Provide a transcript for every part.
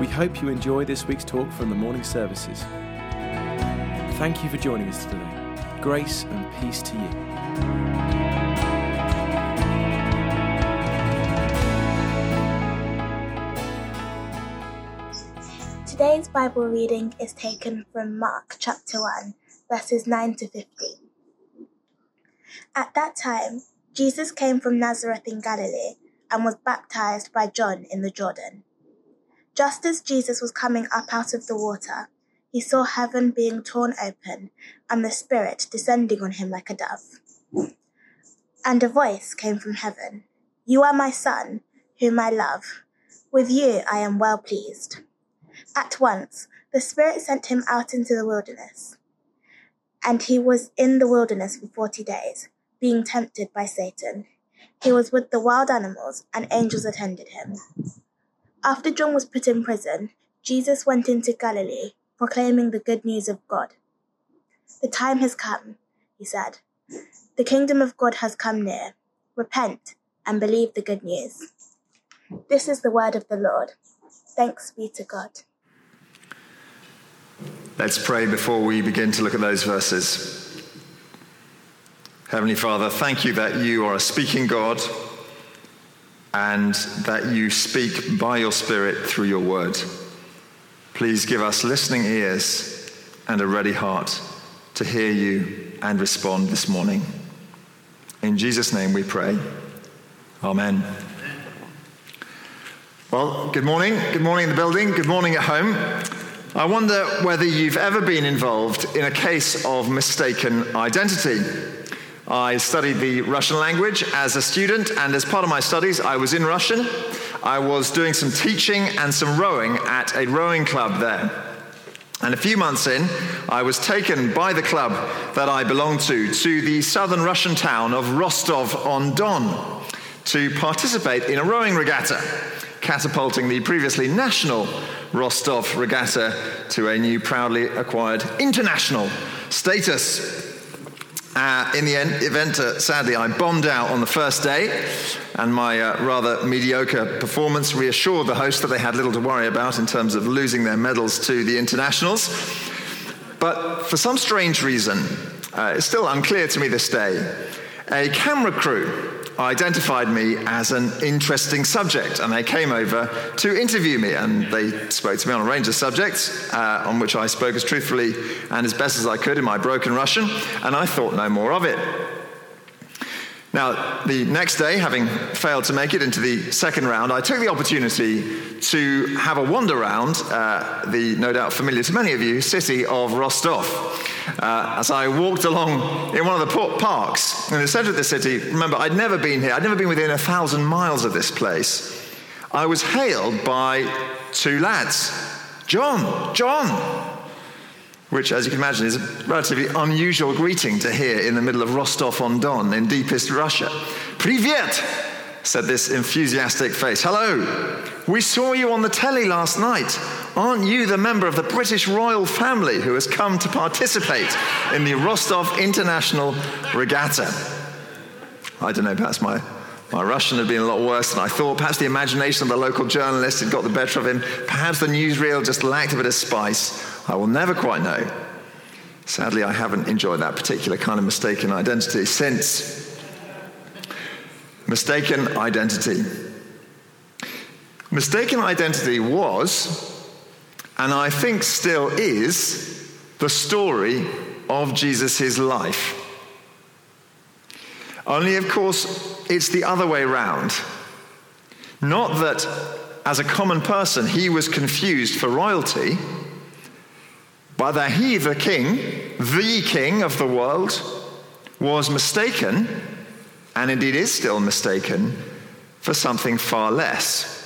We hope you enjoy this week's talk from the morning services. Thank you for joining us today. Grace and peace to you. Today's Bible reading is taken from Mark chapter 1, verses 9 to 15. At that time, Jesus came from Nazareth in Galilee and was baptized by John in the Jordan. Just as Jesus was coming up out of the water, he saw heaven being torn open and the Spirit descending on him like a dove. And a voice came from heaven You are my Son, whom I love. With you I am well pleased. At once the Spirit sent him out into the wilderness. And he was in the wilderness for forty days, being tempted by Satan. He was with the wild animals, and angels attended him. After John was put in prison, Jesus went into Galilee, proclaiming the good news of God. The time has come, he said. The kingdom of God has come near. Repent and believe the good news. This is the word of the Lord. Thanks be to God. Let's pray before we begin to look at those verses. Heavenly Father, thank you that you are a speaking God and that you speak by your Spirit through your word. Please give us listening ears and a ready heart to hear you and respond this morning. In Jesus' name we pray. Amen. Well, good morning. Good morning in the building. Good morning at home. I wonder whether you've ever been involved in a case of mistaken identity. I studied the Russian language as a student, and as part of my studies, I was in Russian. I was doing some teaching and some rowing at a rowing club there. And a few months in, I was taken by the club that I belonged to to the southern Russian town of Rostov on Don to participate in a rowing regatta, catapulting the previously national Rostov regatta to a new proudly acquired international status. Uh, in the end, event, uh, sadly, I bombed out on the first day, and my uh, rather mediocre performance reassured the host that they had little to worry about in terms of losing their medals to the internationals. But for some strange reason, uh, it's still unclear to me this day, a camera crew identified me as an interesting subject, and they came over to interview me. And they spoke to me on a range of subjects, uh, on which I spoke as truthfully and as best as I could in my broken Russian, and I thought no more of it. Now, the next day, having failed to make it into the second round, I took the opportunity to have a wander around uh, the no doubt familiar to many of you city of Rostov. Uh, as I walked along in one of the parks in the center of the city, remember, I'd never been here, I'd never been within a thousand miles of this place. I was hailed by two lads John, John, which, as you can imagine, is a relatively unusual greeting to hear in the middle of Rostov on Don in deepest Russia. Privyet, said this enthusiastic face. Hello, we saw you on the telly last night. Aren't you the member of the British royal family who has come to participate in the Rostov International Regatta? I don't know, perhaps my my Russian had been a lot worse than I thought. Perhaps the imagination of the local journalist had got the better of him. Perhaps the newsreel just lacked a bit of spice. I will never quite know. Sadly, I haven't enjoyed that particular kind of mistaken identity since. Mistaken identity. Mistaken identity was, and I think still is, the story of Jesus' life. Only, of course, it's the other way round. Not that, as a common person, he was confused for royalty, but that he, the king, the king of the world, was mistaken, and indeed is still mistaken, for something far less.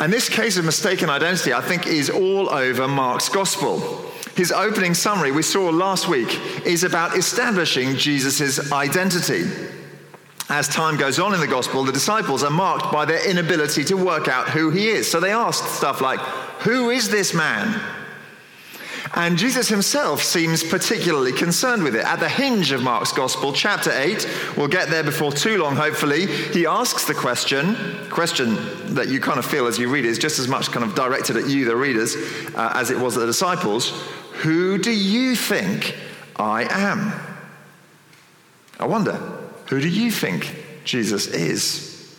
And this case of mistaken identity, I think, is all over Mark's gospel. His opening summary we saw last week is about establishing Jesus' identity. As time goes on in the gospel, the disciples are marked by their inability to work out who he is. So they ask stuff like, Who is this man? And Jesus himself seems particularly concerned with it. At the hinge of Mark's Gospel, chapter 8, we'll get there before too long, hopefully, he asks the question, question that you kind of feel as you read it is just as much kind of directed at you, the readers, uh, as it was at the disciples. Who do you think I am? I wonder, who do you think Jesus is?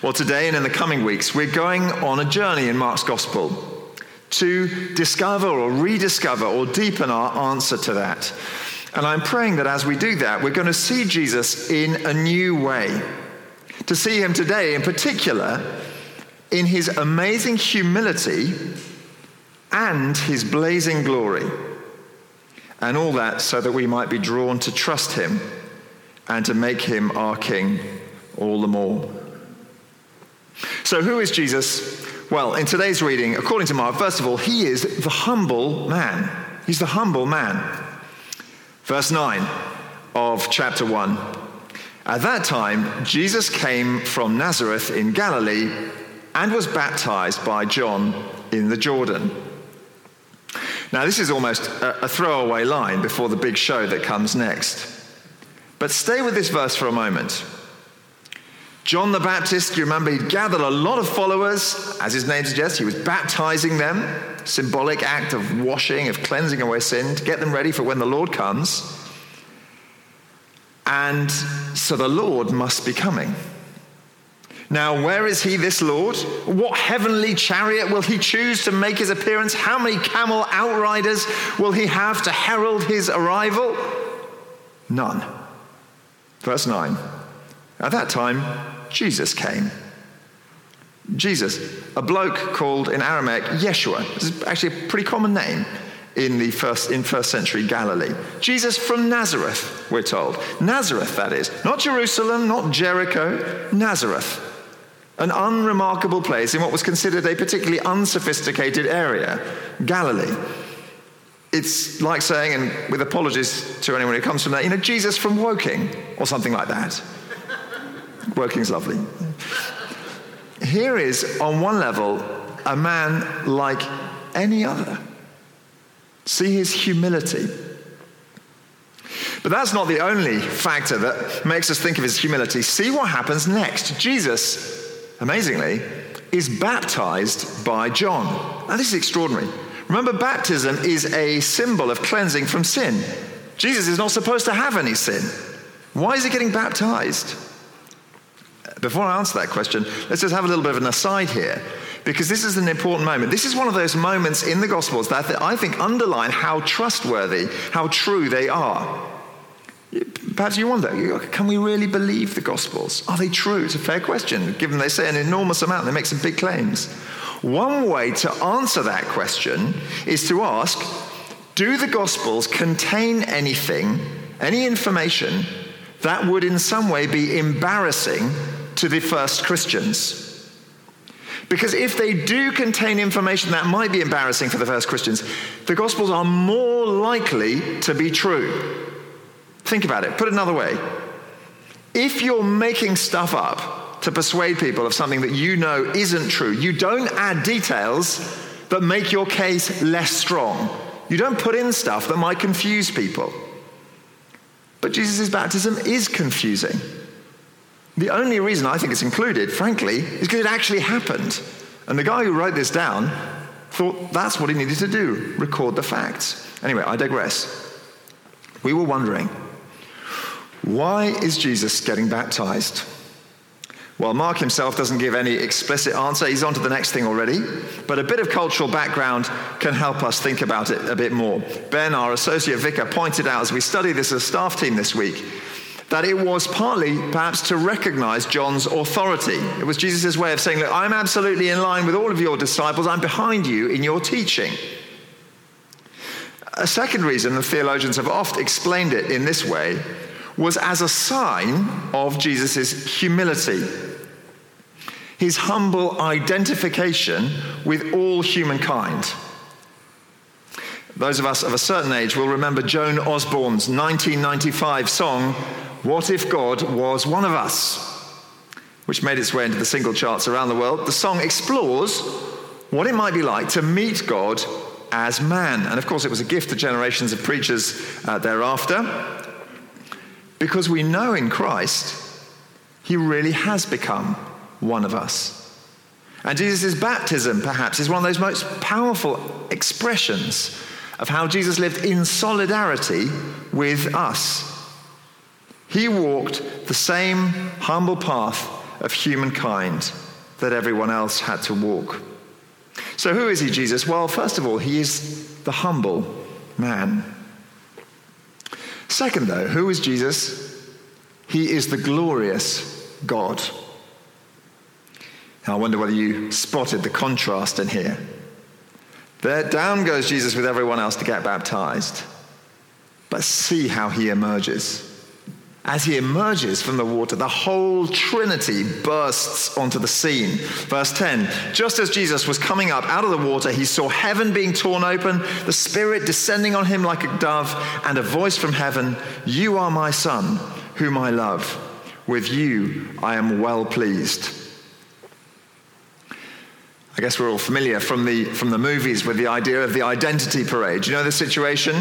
Well, today and in the coming weeks, we're going on a journey in Mark's Gospel to discover or rediscover or deepen our answer to that. And I'm praying that as we do that, we're going to see Jesus in a new way. To see him today, in particular, in his amazing humility and his blazing glory. And all that so that we might be drawn to trust him and to make him our king all the more. So, who is Jesus? Well, in today's reading, according to Mark, first of all, he is the humble man. He's the humble man. Verse 9 of chapter 1. At that time, Jesus came from Nazareth in Galilee and was baptized by John in the Jordan. Now, this is almost a, throwaway line before the big show that comes next. But stay with this verse for a moment. John the Baptist, you remember, he gathered a lot of followers. As his name suggests, he was baptizing them, symbolic act of washing, of cleansing away sin, to get them ready for when the Lord comes. And so the Lord must be coming. Now, where is he, this Lord? What heavenly chariot will he choose to make his appearance? How many camel outriders will he have to herald his arrival? None. Verse 9. At that time, Jesus came. Jesus, a bloke called in Aramaic Yeshua. This is actually a pretty common name in the first in first century Galilee. Jesus from Nazareth, we're told. Nazareth, that is. Not Jerusalem, not Jericho, Nazareth. An unremarkable place in what was considered a particularly unsophisticated area, Galilee. It's like saying, and with apologies to anyone who comes from there, you know, Jesus from Woking, or something like that. Woking's lovely. Here is, on one level, a man like any other. See his humility. But that's not the only factor that makes us think of his humility. See what happens next. Jesus, amazingly, is baptized by John. Now, this is extraordinary. Remember, baptism is a symbol of cleansing from sin. Jesus is not supposed to have any sin. Why is he getting baptized? Before I answer that question, let's just have a little bit of an aside here, because this is an important moment. This is one of those moments in the Gospels that I think underline how trustworthy, how true they are. Perhaps you wonder, can we really believe the Gospels? Are they true? It's a fair question, given they say an enormous amount, they make some big claims. One way to answer that question is to ask Do the Gospels contain anything, any information, that would in some way be embarrassing to the first Christians. Because if they do contain information that might be embarrassing for the first Christians, the Gospels are more likely to be true. Think about it. Put it another way. If you're making stuff up to persuade people of something that you know isn't true, you don't add details that make your case less strong. You don't put in stuff that might confuse people. But Jesus' baptism is confusing. The only reason I think it's included, frankly, is because it actually happened. And the guy who wrote this down thought that's what he needed to do record the facts. Anyway, I digress. We were wondering why is Jesus getting baptized? Well, Mark himself doesn't give any explicit answer. He's on to the next thing already. But a bit of cultural background can help us think about it a bit more. Ben, our associate vicar, pointed out as we studied this as a staff team this week that it was partly perhaps to recognize John's authority. It was Jesus' way of saying, Look, I'm absolutely in line with all of your disciples, I'm behind you in your teaching. A second reason, the theologians have oft explained it in this way, was as a sign of Jesus' humility. his humble identification with all humankind. Those of us of a certain age will remember Joan Osborne's 1995 song, What If God Was One of Us, which made its way into the single charts around the world. The song explores what it might be like to meet God as man. And of course, it was a gift to generations of preachers uh, thereafter, because we know in Christ he really has become one of us. And Jesus' baptism, perhaps, is one of those most powerful expressions of how Jesus lived in solidarity with us. He walked the same humble path of humankind that everyone else had to walk. So, who is he, Jesus? Well, first of all, he is the humble man. Second, though, who is Jesus? He is the glorious God. Now, I wonder whether you spotted the contrast in here. There, down goes Jesus with everyone else to get baptized. But see how he emerges. As he emerges from the water, the whole Trinity bursts onto the scene. Verse 10 Just as Jesus was coming up out of the water, he saw heaven being torn open, the Spirit descending on him like a dove, and a voice from heaven You are my Son, whom I love. With you I am well pleased. I guess we're all familiar from the, from the movies with the idea of the identity parade. You know the situation?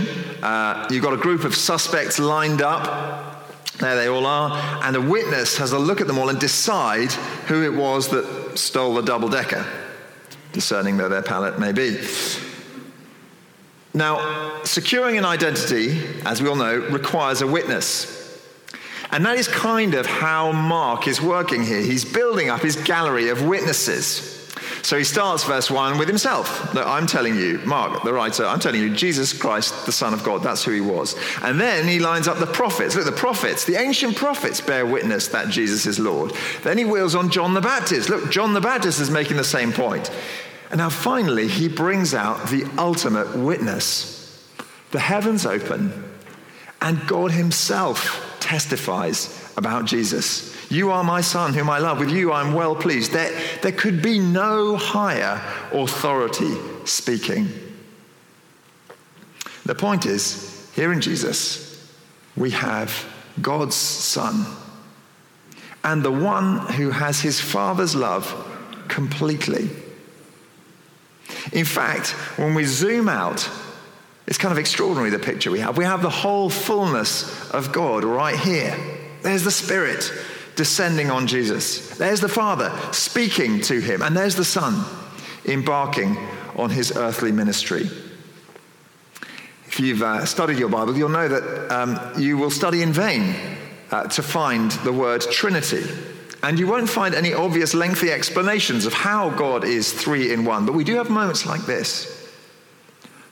Uh, you've got a group of suspects lined up. There they all are. And a witness has a look at them all and decide who it was that stole the double decker, discerning though their palate may be. Now, securing an identity, as we all know, requires a witness. And that is kind of how Mark is working here. He's building up his gallery of witnesses. So he starts verse 1 with himself. Look, I'm telling you, Mark, the writer, I'm telling you, Jesus Christ, the Son of God, that's who he was. And then he lines up the prophets. Look, the prophets, the ancient prophets bear witness that Jesus is Lord. Then he wheels on John the Baptist. Look, John the Baptist is making the same point. And now finally, he brings out the ultimate witness. The heavens open, and God himself testifies about Jesus. You are my son, whom I love. With you I am well pleased. There, there could be no higher authority speaking. The point is, here in Jesus, we have God's Son and the one who has his Father's love completely. In fact, when we zoom out, it's kind of extraordinary the picture we have. We have the whole fullness of God right here. There's the Spirit descending on Jesus. There's the Father speaking to him, and there's the Son embarking on his earthly ministry. If you've uh, studied your Bible, you'll know that um, you will study in vain uh, to find the word Trinity. And you won't find any obvious lengthy explanations of how God is three in one. But we do have moments like this.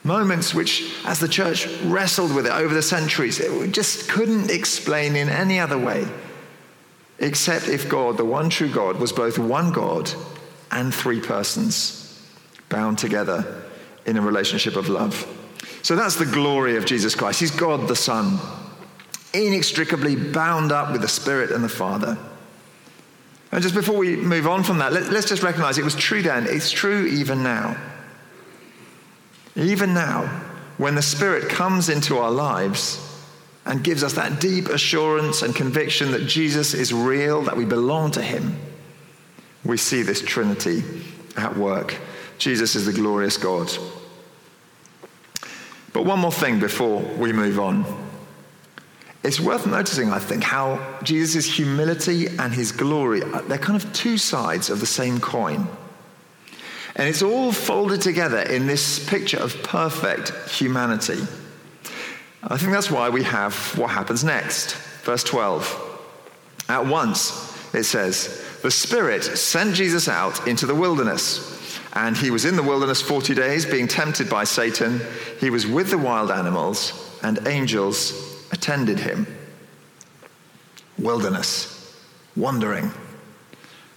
Moments which, as the church wrestled with it over the centuries, it just couldn't explain in any other way except if God, the one true God, was both one God and three persons bound together in a relationship of love. So that's the glory of Jesus Christ. He's God the Son, inextricably bound up with the Spirit and the Father. And just before we move on from that, let, us just recognize it was true then, it's true even now. Even now, when the Spirit comes into our lives, and gives us that deep assurance and conviction that Jesus is real, that we belong to him, we see this Trinity at work. Jesus is the glorious God. But one more thing before we move on. It's worth noticing, I think, how Jesus' humility and his glory, they're kind of two sides of the same coin. And it's all folded together in this picture of perfect humanity. I think that's why we have what happens next. Verse 12. At once, it says, the Spirit sent Jesus out into the wilderness. And he was in the wilderness 40 days, being tempted by Satan. He was with the wild animals, and angels attended him. Wilderness, wandering.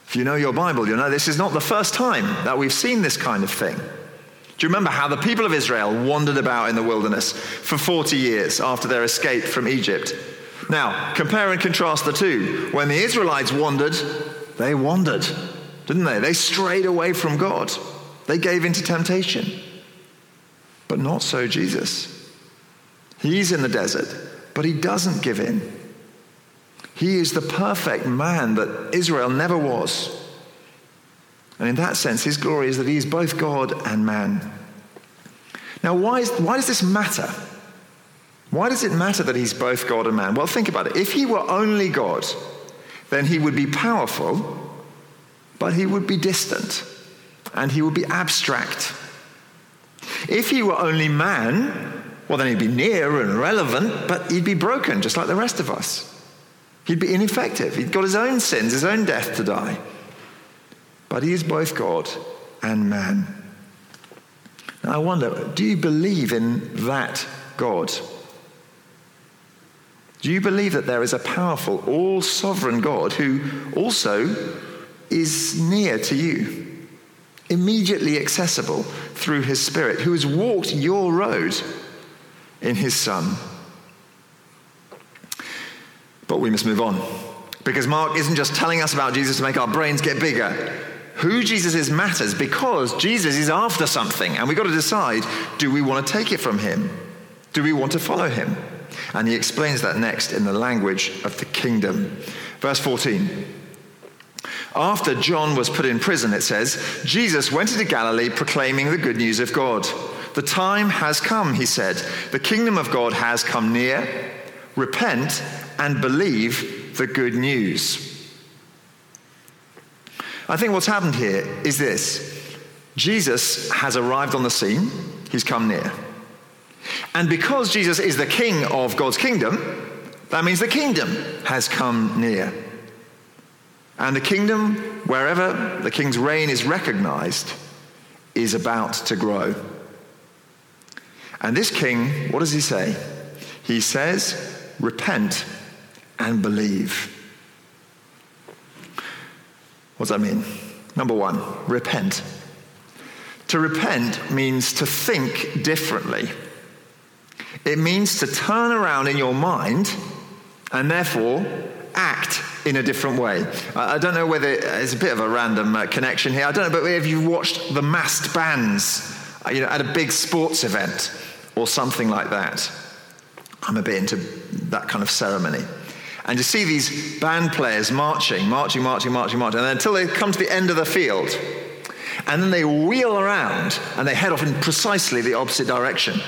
If you know your Bible, you know this is not the first time that we've seen this kind of thing. Do you remember how the people of Israel wandered about in the wilderness for 40 years after their escape from Egypt? Now, compare and contrast the two. When the Israelites wandered, they wandered. didn't they? They strayed away from God. They gave into temptation. But not so Jesus. He's in the desert, but he doesn't give in. He is the perfect man that Israel never was. And in that sense, his glory is that he is both God and man. Now, why, is, why does this matter? Why does it matter that he's both God and man? Well, think about it. If he were only God, then he would be powerful, but he would be distant and he would be abstract. If he were only man, well, then he'd be near and relevant, but he'd be broken just like the rest of us. He'd be ineffective. He'd got his own sins, his own death to die. But he is both God and man. Now, I wonder do you believe in that God? Do you believe that there is a powerful, all sovereign God who also is near to you, immediately accessible through his Spirit, who has walked your road in his Son? But we must move on. Because Mark isn't just telling us about Jesus to make our brains get bigger. Who Jesus is matters because Jesus is after something, and we've got to decide do we want to take it from him? Do we want to follow him? And he explains that next in the language of the kingdom. Verse 14. After John was put in prison, it says, Jesus went into Galilee proclaiming the good news of God. The time has come, he said. The kingdom of God has come near. Repent and believe the good news. I think what's happened here is this Jesus has arrived on the scene, he's come near. And because Jesus is the king of God's kingdom, that means the kingdom has come near. And the kingdom, wherever the king's reign is recognized, is about to grow. And this king, what does he say? He says, Repent and believe. What does that mean? Number one, repent. To repent means to think differently. It means to turn around in your mind and therefore act in a different way. I don't know whether it's a bit of a random uh, connection here. I don't know, but if you've watched the massed bands, uh, you know, at a big sports event or something like that, I'm a bit into that kind of ceremony. And you see these band players marching, marching, marching, marching, marching, and until they come to the end of the field. And then they wheel around and they head off in precisely the opposite direction.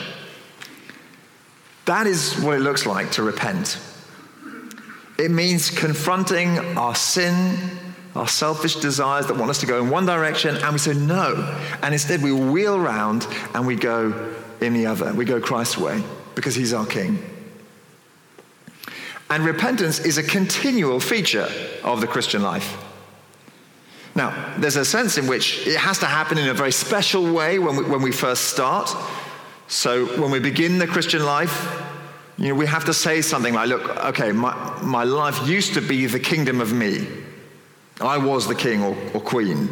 That is what it looks like to repent. It means confronting our sin, our selfish desires that want us to go in one direction, and we say no. And instead, we wheel around and we go in the other. We go Christ's way because he's our king. And repentance is a continual feature of the Christian life. Now, there's a sense in which it has to happen in a very special way when we, when we first start. So, when we begin the Christian life, you know, we have to say something like, look, okay, my, my life used to be the kingdom of me. I was the king or, or queen.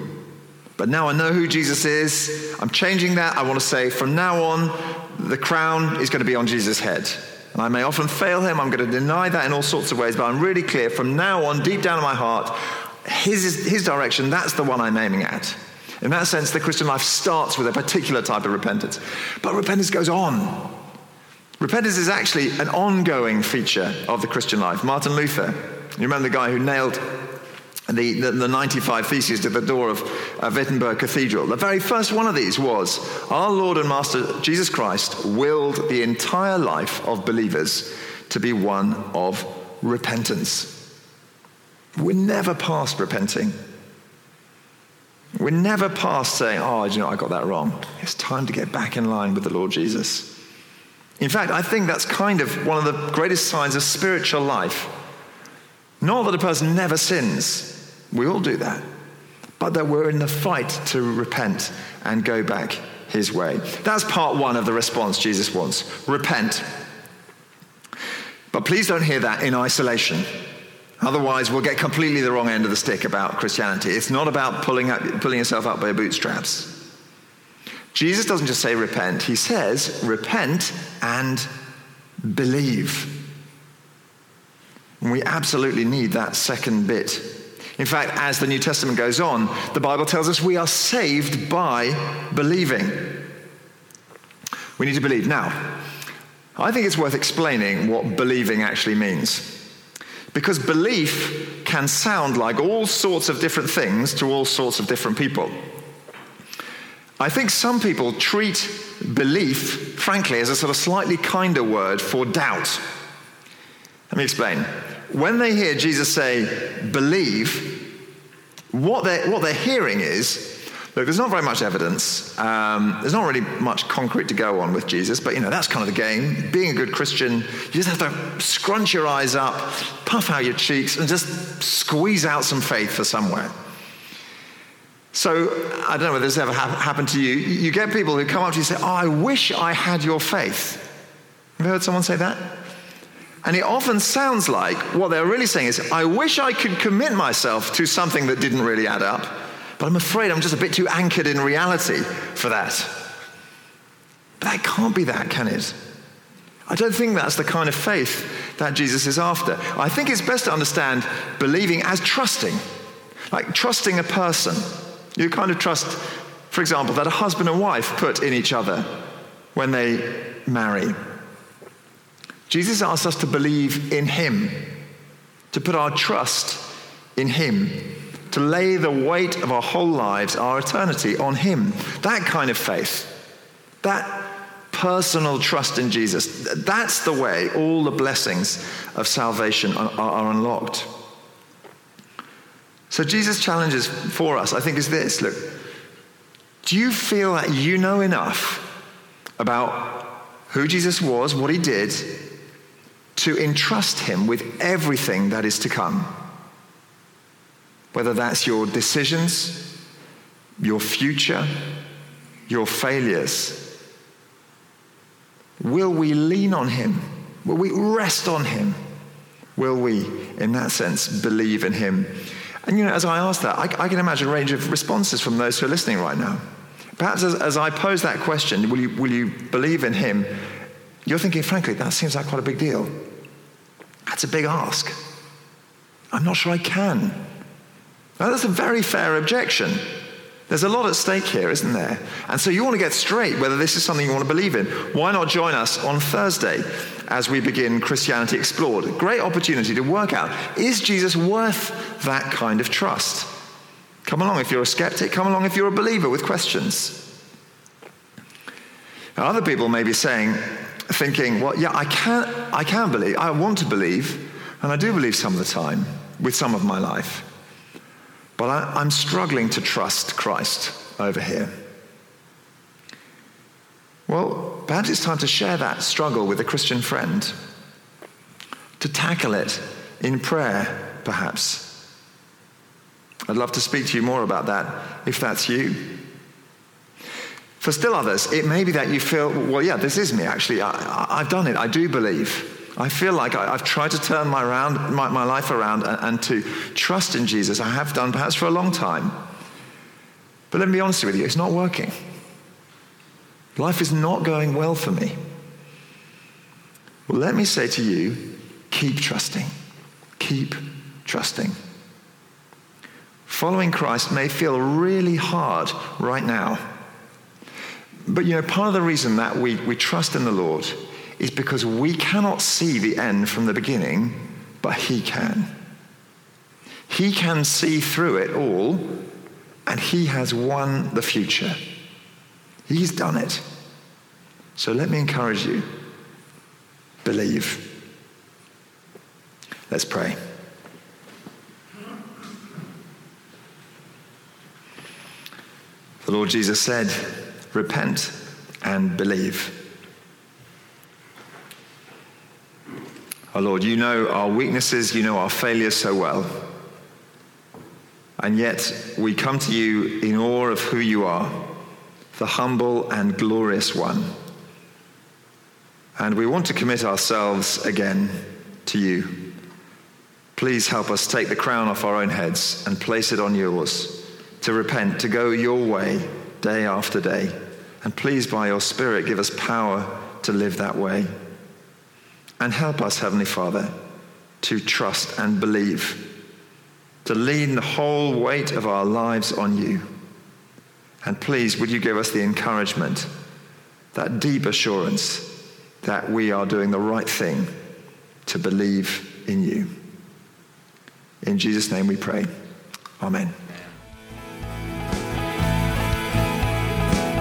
But now I know who Jesus is. I'm changing that. I want to say, from now on, the crown is going to be on Jesus' head. And I may often fail him. I'm going to deny that in all sorts of ways, but I'm really clear from now on, deep down in my heart, his, his direction, that's the one I'm aiming at. In that sense, the Christian life starts with a particular type of repentance. But repentance goes on. Repentance is actually an ongoing feature of the Christian life. Martin Luther, you remember the guy who nailed the, the, the, 95 Theses to the door of Wittenberg Cathedral. The very first one of these was Our Lord and Master Jesus Christ willed the entire life of believers to be one of repentance. We're never past repenting. We're never past saying, Oh, you know, I got that wrong. It's time to get back in line with the Lord Jesus. In fact, I think that's kind of one of the greatest signs of spiritual life. Not that a person never sins, we all do that. But that we're in the fight to repent and go back his way. That's part one of the response Jesus wants repent. But please don't hear that in isolation. Otherwise, we'll get completely the wrong end of the stick about Christianity. It's not about pulling, up, pulling yourself up by your bootstraps. Jesus doesn't just say repent, he says repent and believe. And we absolutely need that second bit In fact, as the New Testament goes on, the Bible tells us we are saved by believing. We need to believe. Now, I think it's worth explaining what believing actually means. Because belief can sound like all sorts of different things to all sorts of different people. I think some people treat belief, frankly, as a sort of slightly kinder word for doubt. Let me explain. When they hear Jesus say, believe, what they're, what they're hearing is, Look, there's not very much evidence. Um, there's not really much concrete to go on with Jesus, but you know, that's kind of the game. Being a good Christian, you just have to scrunch your eyes up, puff out your cheeks, and just squeeze out some faith for somewhere. So, I don't know whether this ever ha- happened to you. You get people who come up to you and say, Oh, I wish I had your faith. Have you heard someone say that? And it often sounds like what they're really saying is, I wish I could commit myself to something that didn't really add up. But I'm afraid I'm just a bit too anchored in reality for that. But that can't be that, can it? I don't think that's the kind of faith that Jesus is after. I think it's best to understand believing as trusting, like trusting a person. You kind of trust, for example, that a husband and wife put in each other when they marry. Jesus asks us to believe in Him, to put our trust in Him to lay the weight of our whole lives, our eternity, on Him. That kind of faith, that personal trust in Jesus, that's the way all the blessings of salvation are, are unlocked. So Jesus' challenges for us, I think, is this look, do you feel that you know enough about who Jesus was, what he did, to entrust him with everything that is to come? whether that's your decisions, your future, your failures. Will we lean on Him? Will we rest on Him? Will we, in that sense, believe in Him? And you know, as I ask that, I, I can imagine a range of responses from those who are listening right now. Perhaps as, as I pose that question, will you, will you believe in Him? You're thinking, frankly, that seems like quite a big deal. That's a big ask. I'm not sure I can. Now, that's a very fair objection. There's a lot at stake here, isn't there? And so you want to get straight whether this is something you want to believe in. Why not join us on Thursday as we begin Christianity Explored? Great opportunity to work out is Jesus worth that kind of trust? Come along if you're a skeptic, come along if you're a believer with questions. Now, other people may be saying, thinking, well, yeah, I can, I can believe, I want to believe, and I do believe some of the time with some of my life. But I, am struggling to trust Christ over here. Well, perhaps it's time to share that struggle with a Christian friend, to tackle it in prayer, perhaps. I'd love to speak to you more about that if that's you. For still others, it may be that you feel, well, yeah, this is me actually. I, have done it. I do believe. I feel like I, have tried to turn my, around, my, my life around and, and to trust in Jesus. I have done perhaps for a long time. But let me be honest with you, it's not working. Life is not going well for me. Well, let me say to you keep trusting. Keep trusting. Following Christ may feel really hard right now. But you know, part of the reason that we, we trust in the Lord is because we cannot see the end from the beginning, but He can. He can see through it all, and He has won the future. He's done it. So let me encourage you believe. Let's pray. The Lord Jesus said, Repent and believe. Our Lord, you know our weaknesses, you know our failures so well. And yet we come to you in awe of who you are, the humble and glorious one. And we want to commit ourselves again to you. Please help us take the crown off our own heads and place it on yours, to repent, to go your way day after day. And please, by your Spirit, give us power to live that way. And help us, Heavenly Father, to trust and believe. to lean the whole weight of our lives on you. And please, would you give us the encouragement, that deep assurance that we are doing the right thing to believe in you. In Jesus' name we pray. Amen.